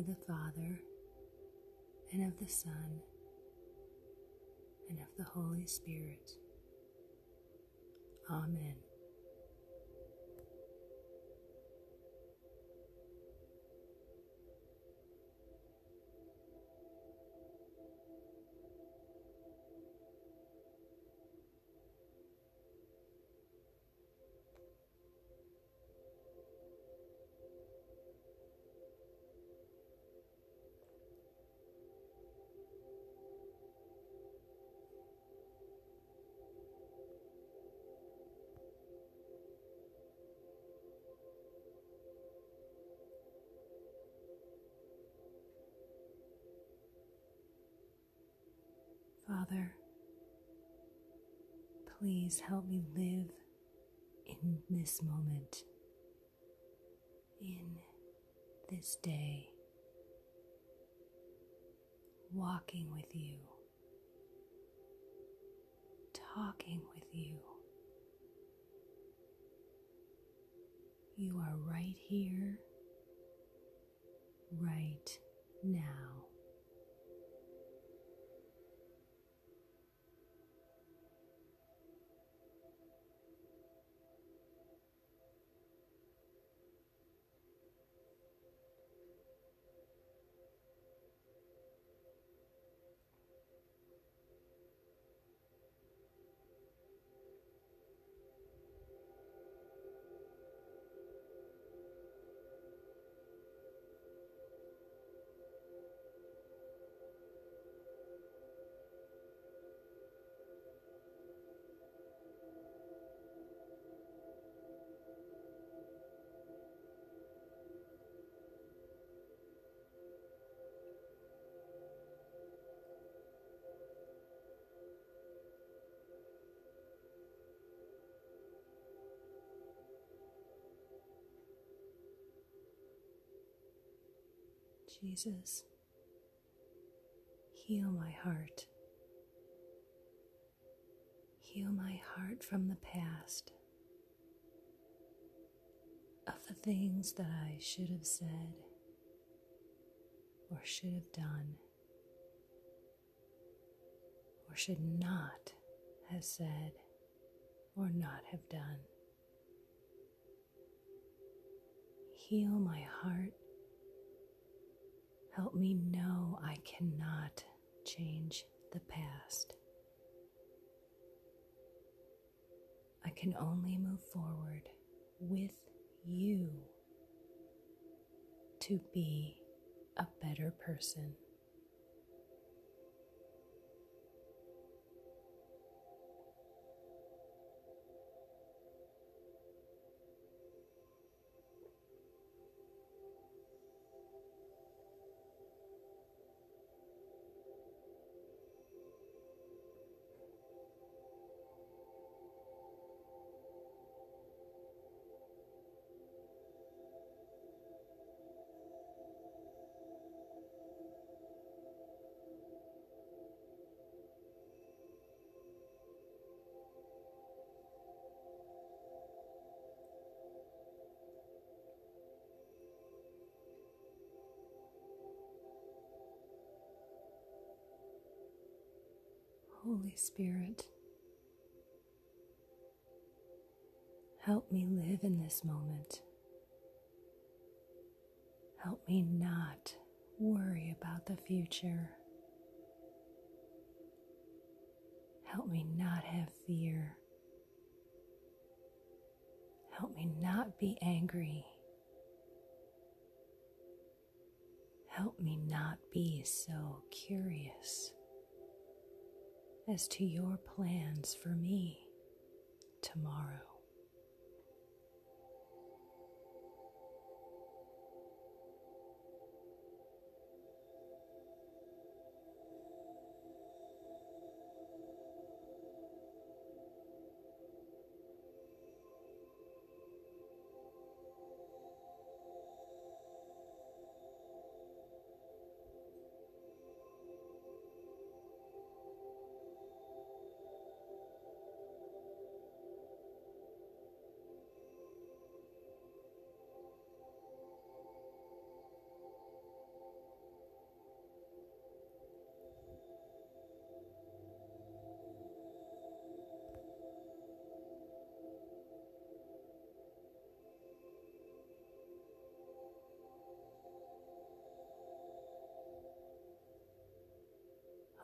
Of the Father, and of the Son, and of the Holy Spirit. Amen. Father, please help me live in this moment, in this day, walking with you, talking with you. You are right here, right now. Jesus, heal my heart. Heal my heart from the past, of the things that I should have said or should have done or should not have said or not have done. Heal my heart Help me know I cannot change the past. I can only move forward with you to be a better person. Holy Spirit, help me live in this moment. Help me not worry about the future. Help me not have fear. Help me not be angry. Help me not be so curious as to your plans for me tomorrow.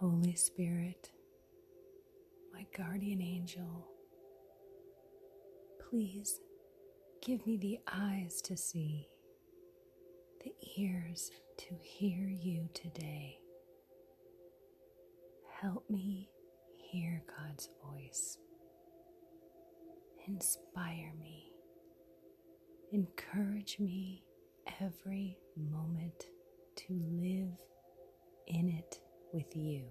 Holy Spirit, my guardian angel, please give me the eyes to see, the ears to hear you today. Help me hear God's voice. Inspire me. Encourage me every moment to live in it with you.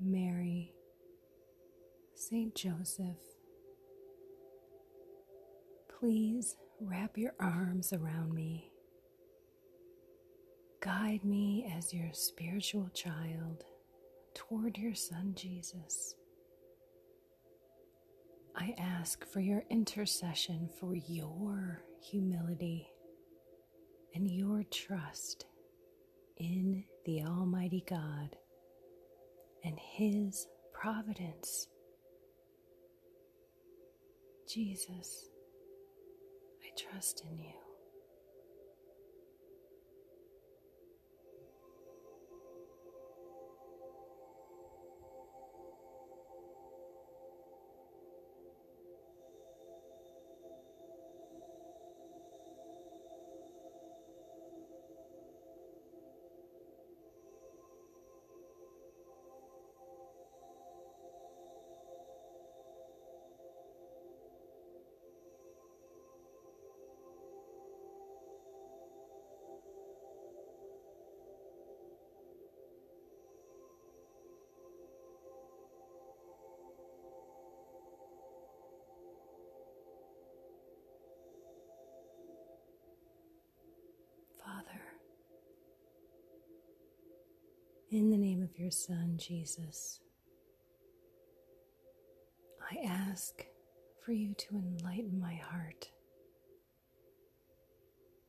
Mary, Saint Joseph, please wrap your arms around me. Guide me as your spiritual child toward your Son Jesus. I ask for your intercession for your humility and your trust in the Almighty God and His providence. Jesus, I trust in you. In the name of your Son, Jesus, I ask for you to enlighten my heart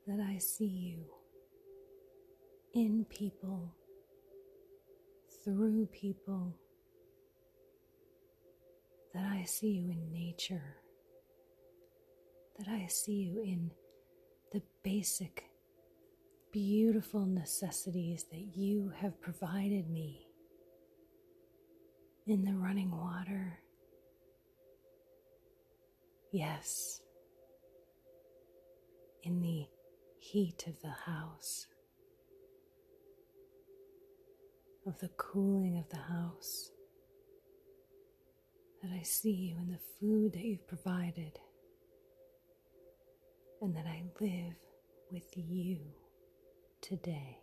that I see you in people, through people, that I see you in nature, that I see you in the basic beautiful necessities that you have provided me in the running water. Yes, in the heat of the house, of the cooling of the house, that I see you in the food that you've provided, and that I live with you today.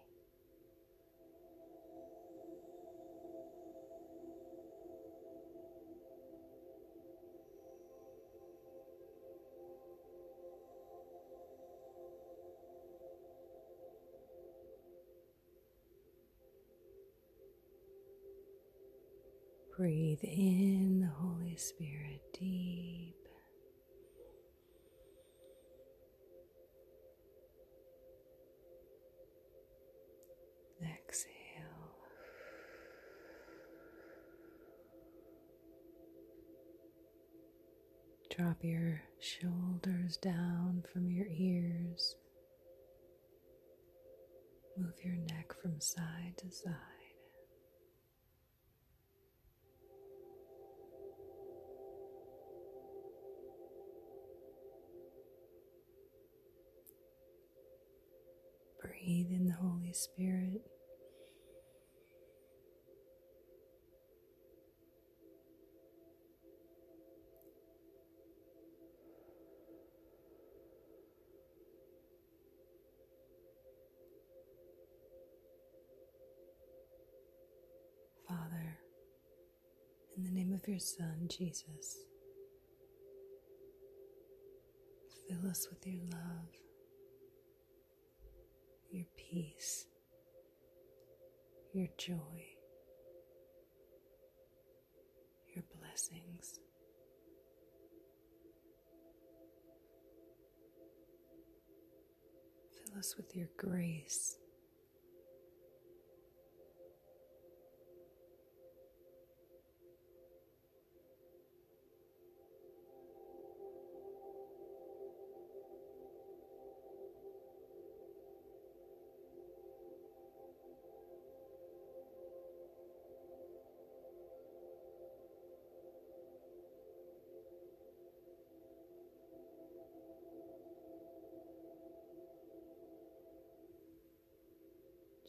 Breathe in the Holy Spirit deep. Drop your shoulders down from your ears. Move your neck from side to side. Breathe in the Holy Spirit. Your Son, Jesus, fill us with your love your peace, your joy, your blessings. Fill us with your grace.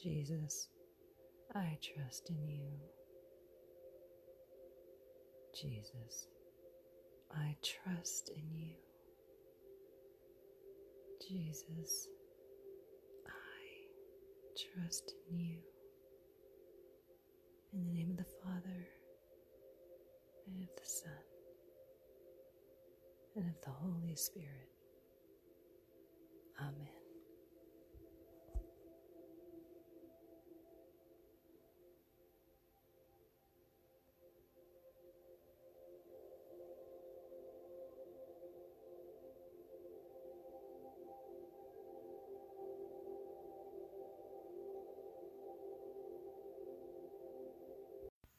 Jesus, I trust in you. Jesus, I trust in you. Jesus, I trust in you. In the name of the Father, and of the Son, and of the Holy Spirit. Amen.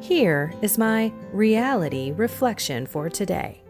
Here is my reality reflection for today.